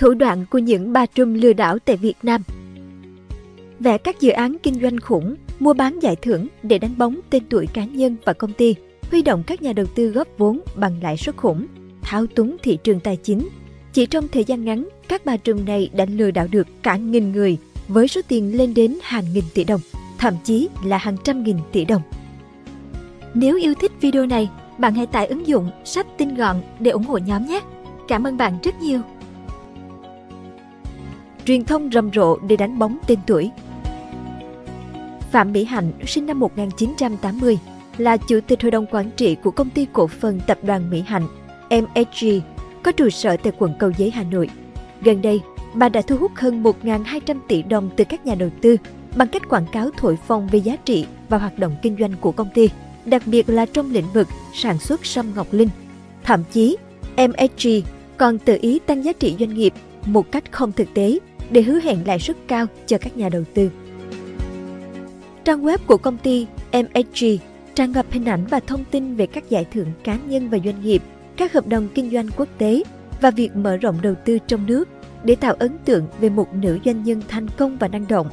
Thủ đoạn của những ba trùm lừa đảo tại Việt Nam Vẽ các dự án kinh doanh khủng, mua bán giải thưởng để đánh bóng tên tuổi cá nhân và công ty, huy động các nhà đầu tư góp vốn bằng lãi suất khủng, thao túng thị trường tài chính. Chỉ trong thời gian ngắn, các bà trùm này đã lừa đảo được cả nghìn người với số tiền lên đến hàng nghìn tỷ đồng, thậm chí là hàng trăm nghìn tỷ đồng. Nếu yêu thích video này, bạn hãy tải ứng dụng sách tin gọn để ủng hộ nhóm nhé. Cảm ơn bạn rất nhiều. Truyền thông rầm rộ để đánh bóng tên tuổi Phạm Mỹ Hạnh, sinh năm 1980, là chủ tịch hội đồng quản trị của công ty cổ phần tập đoàn Mỹ Hạnh, MSG, có trụ sở tại quận Cầu Giấy, Hà Nội. Gần đây, bà đã thu hút hơn 1.200 tỷ đồng từ các nhà đầu tư bằng cách quảng cáo thổi phồng về giá trị và hoạt động kinh doanh của công ty, đặc biệt là trong lĩnh vực sản xuất sâm ngọc linh. Thậm chí, MSG còn tự ý tăng giá trị doanh nghiệp một cách không thực tế để hứa hẹn lãi suất cao cho các nhà đầu tư. Trang web của công ty MSG tràn ngập hình ảnh và thông tin về các giải thưởng cá nhân và doanh nghiệp, các hợp đồng kinh doanh quốc tế và việc mở rộng đầu tư trong nước để tạo ấn tượng về một nữ doanh nhân thành công và năng động.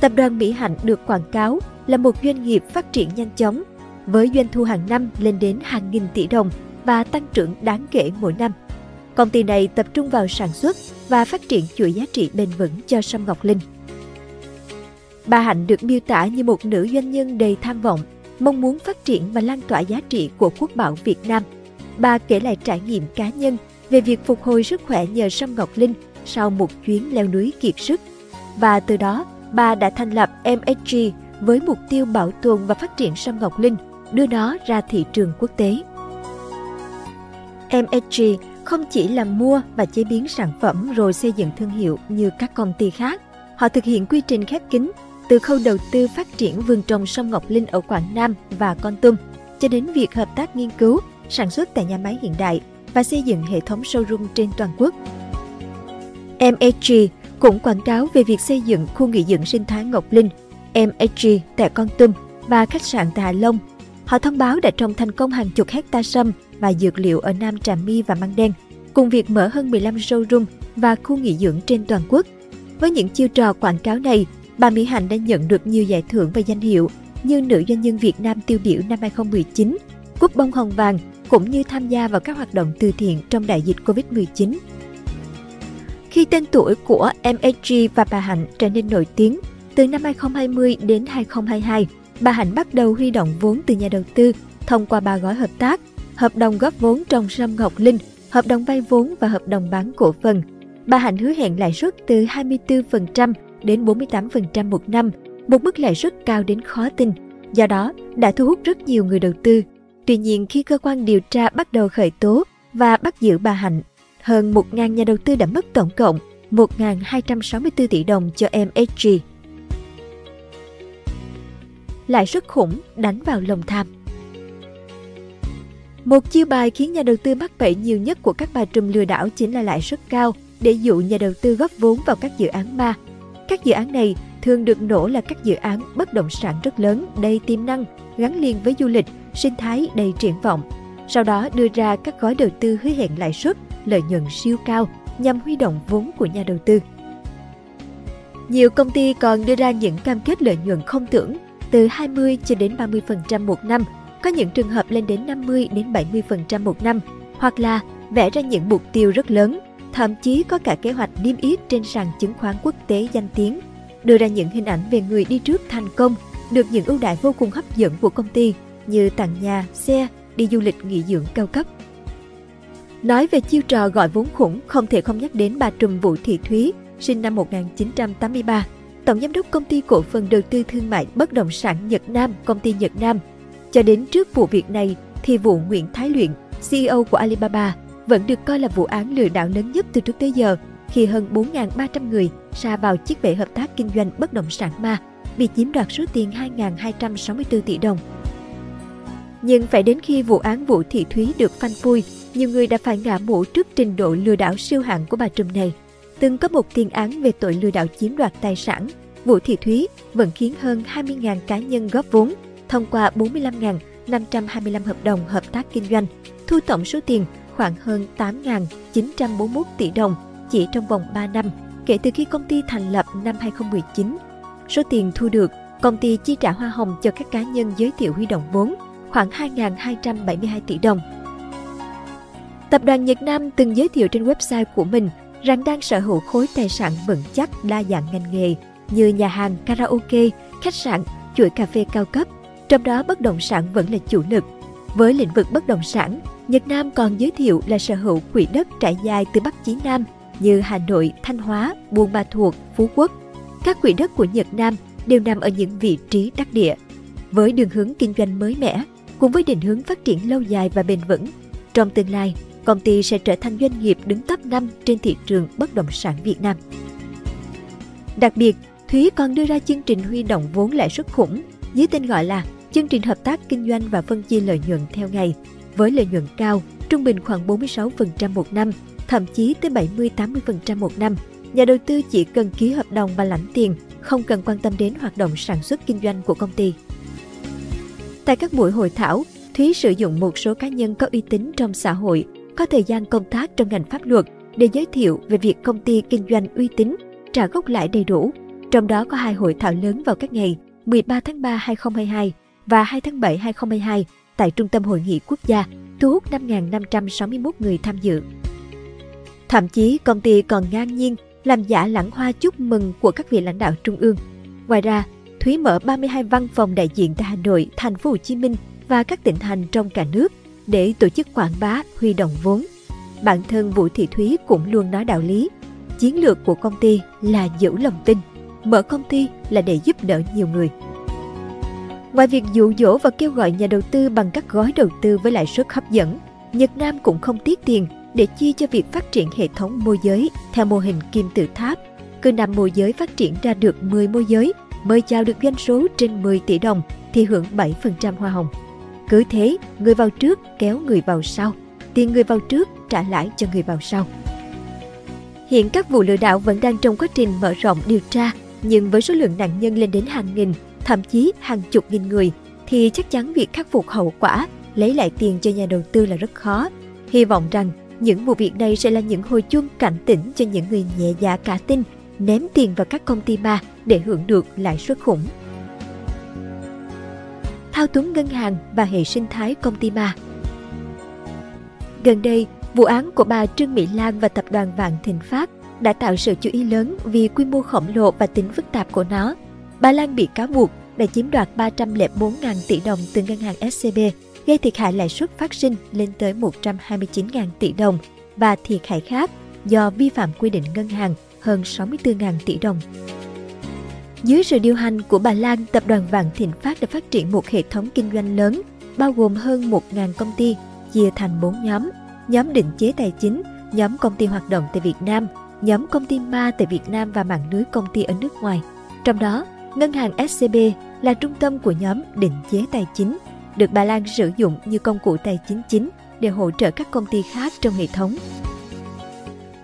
Tập đoàn Mỹ Hạnh được quảng cáo là một doanh nghiệp phát triển nhanh chóng, với doanh thu hàng năm lên đến hàng nghìn tỷ đồng và tăng trưởng đáng kể mỗi năm. Công ty này tập trung vào sản xuất và phát triển chuỗi giá trị bền vững cho Sâm Ngọc Linh. Bà Hạnh được miêu tả như một nữ doanh nhân đầy tham vọng, mong muốn phát triển và lan tỏa giá trị của quốc bảo Việt Nam. Bà kể lại trải nghiệm cá nhân về việc phục hồi sức khỏe nhờ Sâm Ngọc Linh sau một chuyến leo núi kiệt sức. Và từ đó, bà đã thành lập MSG với mục tiêu bảo tồn và phát triển Sâm Ngọc Linh, đưa nó ra thị trường quốc tế. MSG không chỉ là mua và chế biến sản phẩm rồi xây dựng thương hiệu như các công ty khác. Họ thực hiện quy trình khép kín từ khâu đầu tư phát triển vườn trồng sâm Ngọc Linh ở Quảng Nam và Con Tum cho đến việc hợp tác nghiên cứu, sản xuất tại nhà máy hiện đại và xây dựng hệ thống showroom trên toàn quốc. MSG cũng quảng cáo về việc xây dựng khu nghỉ dưỡng sinh thái Ngọc Linh, MSG tại Con Tum và khách sạn tại Hạ Long. Họ thông báo đã trồng thành công hàng chục hecta sâm và dược liệu ở Nam Trà My và Măng Đen, cùng việc mở hơn 15 showroom và khu nghỉ dưỡng trên toàn quốc. Với những chiêu trò quảng cáo này, bà Mỹ Hạnh đã nhận được nhiều giải thưởng và danh hiệu như Nữ doanh nhân Việt Nam tiêu biểu năm 2019, Cúp bông hồng vàng, cũng như tham gia vào các hoạt động từ thiện trong đại dịch Covid-19. Khi tên tuổi của MSG và bà Hạnh trở nên nổi tiếng, từ năm 2020 đến 2022, bà Hạnh bắt đầu huy động vốn từ nhà đầu tư thông qua ba gói hợp tác, hợp đồng góp vốn trong Sâm Ngọc Linh, hợp đồng vay vốn và hợp đồng bán cổ phần. Bà Hạnh hứa hẹn lãi suất từ 24% đến 48% một năm, một mức lãi suất cao đến khó tin, do đó đã thu hút rất nhiều người đầu tư. Tuy nhiên khi cơ quan điều tra bắt đầu khởi tố và bắt giữ bà Hạnh, hơn 1.000 nhà đầu tư đã mất tổng cộng 1.264 tỷ đồng cho MSG. Lãi suất khủng đánh vào lòng tham Một chiêu bài khiến nhà đầu tư mắc bẫy nhiều nhất của các bà trùm lừa đảo chính là lãi suất cao để dụ nhà đầu tư góp vốn vào các dự án ma các dự án này thường được nổ là các dự án bất động sản rất lớn, đầy tiềm năng, gắn liền với du lịch, sinh thái đầy triển vọng. Sau đó đưa ra các gói đầu tư hứa hẹn lãi suất, lợi nhuận siêu cao nhằm huy động vốn của nhà đầu tư. Nhiều công ty còn đưa ra những cam kết lợi nhuận không tưởng từ 20 cho đến 30% một năm, có những trường hợp lên đến 50 đến 70% một năm, hoặc là vẽ ra những mục tiêu rất lớn thậm chí có cả kế hoạch niêm yết trên sàn chứng khoán quốc tế danh tiếng, đưa ra những hình ảnh về người đi trước thành công, được những ưu đãi vô cùng hấp dẫn của công ty như tặng nhà, xe, đi du lịch nghỉ dưỡng cao cấp. Nói về chiêu trò gọi vốn khủng, không thể không nhắc đến bà trùm Vũ Thị Thúy, sinh năm 1983, tổng giám đốc công ty cổ phần đầu tư thương mại bất động sản Nhật Nam, công ty Nhật Nam. Cho đến trước vụ việc này, thì vụ Nguyễn Thái Luyện, CEO của Alibaba, vẫn được coi là vụ án lừa đảo lớn nhất từ trước tới giờ khi hơn 4.300 người sa vào chiếc bể hợp tác kinh doanh bất động sản ma bị chiếm đoạt số tiền 2.264 tỷ đồng. Nhưng phải đến khi vụ án Vũ Thị Thúy được phanh phui, nhiều người đã phải ngã mũ trước trình độ lừa đảo siêu hạng của bà trùm này. Từng có một tiền án về tội lừa đảo chiếm đoạt tài sản, Vũ Thị Thúy vẫn khiến hơn 20.000 cá nhân góp vốn thông qua 45.525 hợp đồng hợp tác kinh doanh, thu tổng số tiền khoảng hơn 8.941 tỷ đồng chỉ trong vòng 3 năm kể từ khi công ty thành lập năm 2019. Số tiền thu được, công ty chi trả hoa hồng cho các cá nhân giới thiệu huy động vốn khoảng 2.272 tỷ đồng. Tập đoàn Nhật Nam từng giới thiệu trên website của mình rằng đang sở hữu khối tài sản vững chắc đa dạng ngành nghề như nhà hàng, karaoke, khách sạn, chuỗi cà phê cao cấp, trong đó bất động sản vẫn là chủ lực. Với lĩnh vực bất động sản, Nhật Nam còn giới thiệu là sở hữu quỹ đất trải dài từ Bắc chí Nam như Hà Nội, Thanh Hóa, Buôn Ma Thuột, Phú Quốc. Các quỹ đất của Nhật Nam đều nằm ở những vị trí đắc địa. Với đường hướng kinh doanh mới mẻ, cùng với định hướng phát triển lâu dài và bền vững, trong tương lai, công ty sẽ trở thành doanh nghiệp đứng top 5 trên thị trường bất động sản Việt Nam. Đặc biệt, Thúy còn đưa ra chương trình huy động vốn lãi suất khủng dưới tên gọi là chương trình hợp tác kinh doanh và phân chia lợi nhuận theo ngày, với lợi nhuận cao, trung bình khoảng 46% một năm, thậm chí tới 70-80% một năm. Nhà đầu tư chỉ cần ký hợp đồng và lãnh tiền, không cần quan tâm đến hoạt động sản xuất kinh doanh của công ty. Tại các buổi hội thảo, Thúy sử dụng một số cá nhân có uy tín trong xã hội, có thời gian công tác trong ngành pháp luật để giới thiệu về việc công ty kinh doanh uy tín, trả gốc lãi đầy đủ. Trong đó có hai hội thảo lớn vào các ngày 13 tháng 3 2022 và 2 tháng 7 2022 tại Trung tâm Hội nghị Quốc gia, thu hút 5.561 người tham dự. Thậm chí công ty còn ngang nhiên làm giả lãng hoa chúc mừng của các vị lãnh đạo trung ương. Ngoài ra, Thúy mở 32 văn phòng đại diện tại Hà Nội, Thành phố Hồ Chí Minh và các tỉnh thành trong cả nước để tổ chức quảng bá, huy động vốn. Bản thân Vũ Thị Thúy cũng luôn nói đạo lý. Chiến lược của công ty là giữ lòng tin, mở công ty là để giúp đỡ nhiều người. Ngoài việc dụ dỗ và kêu gọi nhà đầu tư bằng các gói đầu tư với lãi suất hấp dẫn, Nhật Nam cũng không tiếc tiền để chi cho việc phát triển hệ thống môi giới theo mô hình kim tự tháp. Cứ năm môi giới phát triển ra được 10 môi giới mới chào được doanh số trên 10 tỷ đồng thì hưởng 7% hoa hồng. Cứ thế, người vào trước kéo người vào sau, tiền người vào trước trả lãi cho người vào sau. Hiện các vụ lừa đảo vẫn đang trong quá trình mở rộng điều tra, nhưng với số lượng nạn nhân lên đến hàng nghìn, thậm chí hàng chục nghìn người, thì chắc chắn việc khắc phục hậu quả, lấy lại tiền cho nhà đầu tư là rất khó. Hy vọng rằng những vụ việc này sẽ là những hồi chuông cảnh tỉnh cho những người nhẹ dạ cả tin, ném tiền vào các công ty ma để hưởng được lãi suất khủng. Thao túng ngân hàng và hệ sinh thái công ty ma Gần đây, vụ án của bà Trương Mỹ Lan và tập đoàn Vạn Thịnh Phát đã tạo sự chú ý lớn vì quy mô khổng lồ và tính phức tạp của nó. Bà Lan bị cáo buộc đã chiếm đoạt 304.000 tỷ đồng từ ngân hàng SCB, gây thiệt hại lãi suất phát sinh lên tới 129.000 tỷ đồng và thiệt hại khác do vi phạm quy định ngân hàng hơn 64.000 tỷ đồng. Dưới sự điều hành của bà Lan, tập đoàn Vạn Thịnh Phát đã phát triển một hệ thống kinh doanh lớn, bao gồm hơn 1.000 công ty, chia thành 4 nhóm. Nhóm định chế tài chính, nhóm công ty hoạt động tại Việt Nam, nhóm công ty ma tại Việt Nam và mạng lưới công ty ở nước ngoài. Trong đó, ngân hàng SCB là trung tâm của nhóm định chế tài chính, được bà Lan sử dụng như công cụ tài chính chính để hỗ trợ các công ty khác trong hệ thống.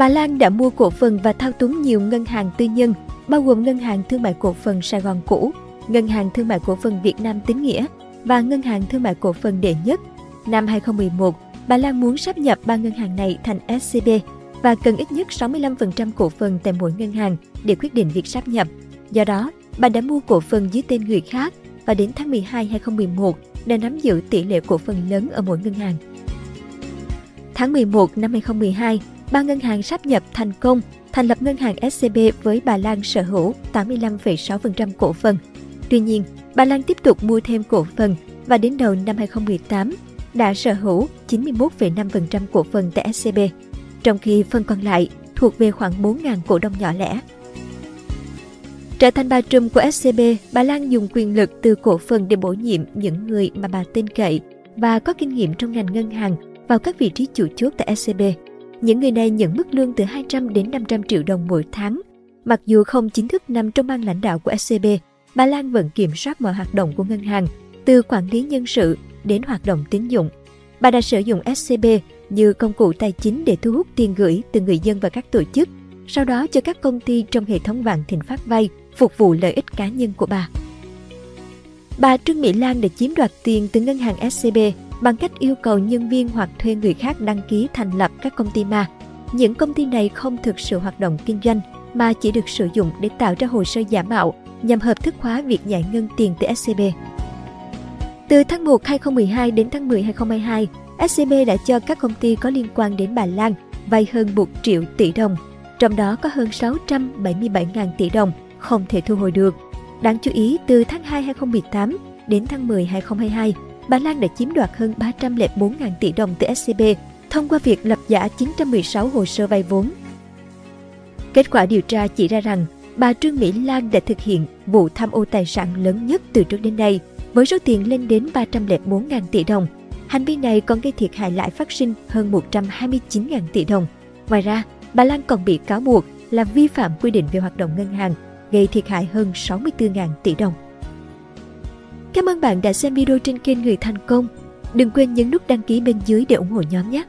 Bà Lan đã mua cổ phần và thao túng nhiều ngân hàng tư nhân, bao gồm Ngân hàng Thương mại Cổ phần Sài Gòn cũ, Ngân hàng Thương mại Cổ phần Việt Nam Tín Nghĩa và Ngân hàng Thương mại Cổ phần Đệ Nhất. Năm 2011, bà Lan muốn sắp nhập ba ngân hàng này thành SCB và cần ít nhất 65% cổ phần tại mỗi ngân hàng để quyết định việc sắp nhập. Do đó, bà đã mua cổ phần dưới tên người khác và đến tháng 12 2011 đã nắm giữ tỷ lệ cổ phần lớn ở mỗi ngân hàng. Tháng 11 năm 2012, ba ngân hàng sáp nhập thành công, thành lập ngân hàng SCB với bà Lan sở hữu 85,6% cổ phần. Tuy nhiên, bà Lan tiếp tục mua thêm cổ phần và đến đầu năm 2018 đã sở hữu 91,5% cổ phần tại SCB, trong khi phần còn lại thuộc về khoảng 4.000 cổ đông nhỏ lẻ. Trở thành bà trùm của SCB, bà Lan dùng quyền lực từ cổ phần để bổ nhiệm những người mà bà tin cậy và có kinh nghiệm trong ngành ngân hàng vào các vị trí chủ chốt tại SCB. Những người này nhận mức lương từ 200 đến 500 triệu đồng mỗi tháng. Mặc dù không chính thức nằm trong ban lãnh đạo của SCB, bà Lan vẫn kiểm soát mọi hoạt động của ngân hàng, từ quản lý nhân sự đến hoạt động tín dụng. Bà đã sử dụng SCB như công cụ tài chính để thu hút tiền gửi từ người dân và các tổ chức, sau đó cho các công ty trong hệ thống vạn thịnh phát vay phục vụ lợi ích cá nhân của bà. Bà Trương Mỹ Lan đã chiếm đoạt tiền từ ngân hàng SCB bằng cách yêu cầu nhân viên hoặc thuê người khác đăng ký thành lập các công ty ma. những công ty này không thực sự hoạt động kinh doanh mà chỉ được sử dụng để tạo ra hồ sơ giả mạo nhằm hợp thức hóa việc giải ngân tiền từ SCB. Từ tháng 1 2012 đến tháng 10 2022, SCB đã cho các công ty có liên quan đến Bà Lan vay hơn 1 triệu tỷ đồng, trong đó có hơn 677.000 tỷ đồng không thể thu hồi được. Đáng chú ý, từ tháng 2 2018 đến tháng 10 2022, Bà Lan đã chiếm đoạt hơn 304.000 tỷ đồng từ SCB thông qua việc lập giả 916 hồ sơ vay vốn. Kết quả điều tra chỉ ra rằng bà Trương Mỹ Lan đã thực hiện vụ tham ô tài sản lớn nhất từ trước đến nay, với số tiền lên đến 304.000 tỷ đồng. Hành vi này còn gây thiệt hại lãi phát sinh hơn 129.000 tỷ đồng. Ngoài ra, bà Lan còn bị cáo buộc là vi phạm quy định về hoạt động ngân hàng, gây thiệt hại hơn 64.000 tỷ đồng. Cảm ơn bạn đã xem video trên kênh Người Thành Công. Đừng quên nhấn nút đăng ký bên dưới để ủng hộ nhóm nhé!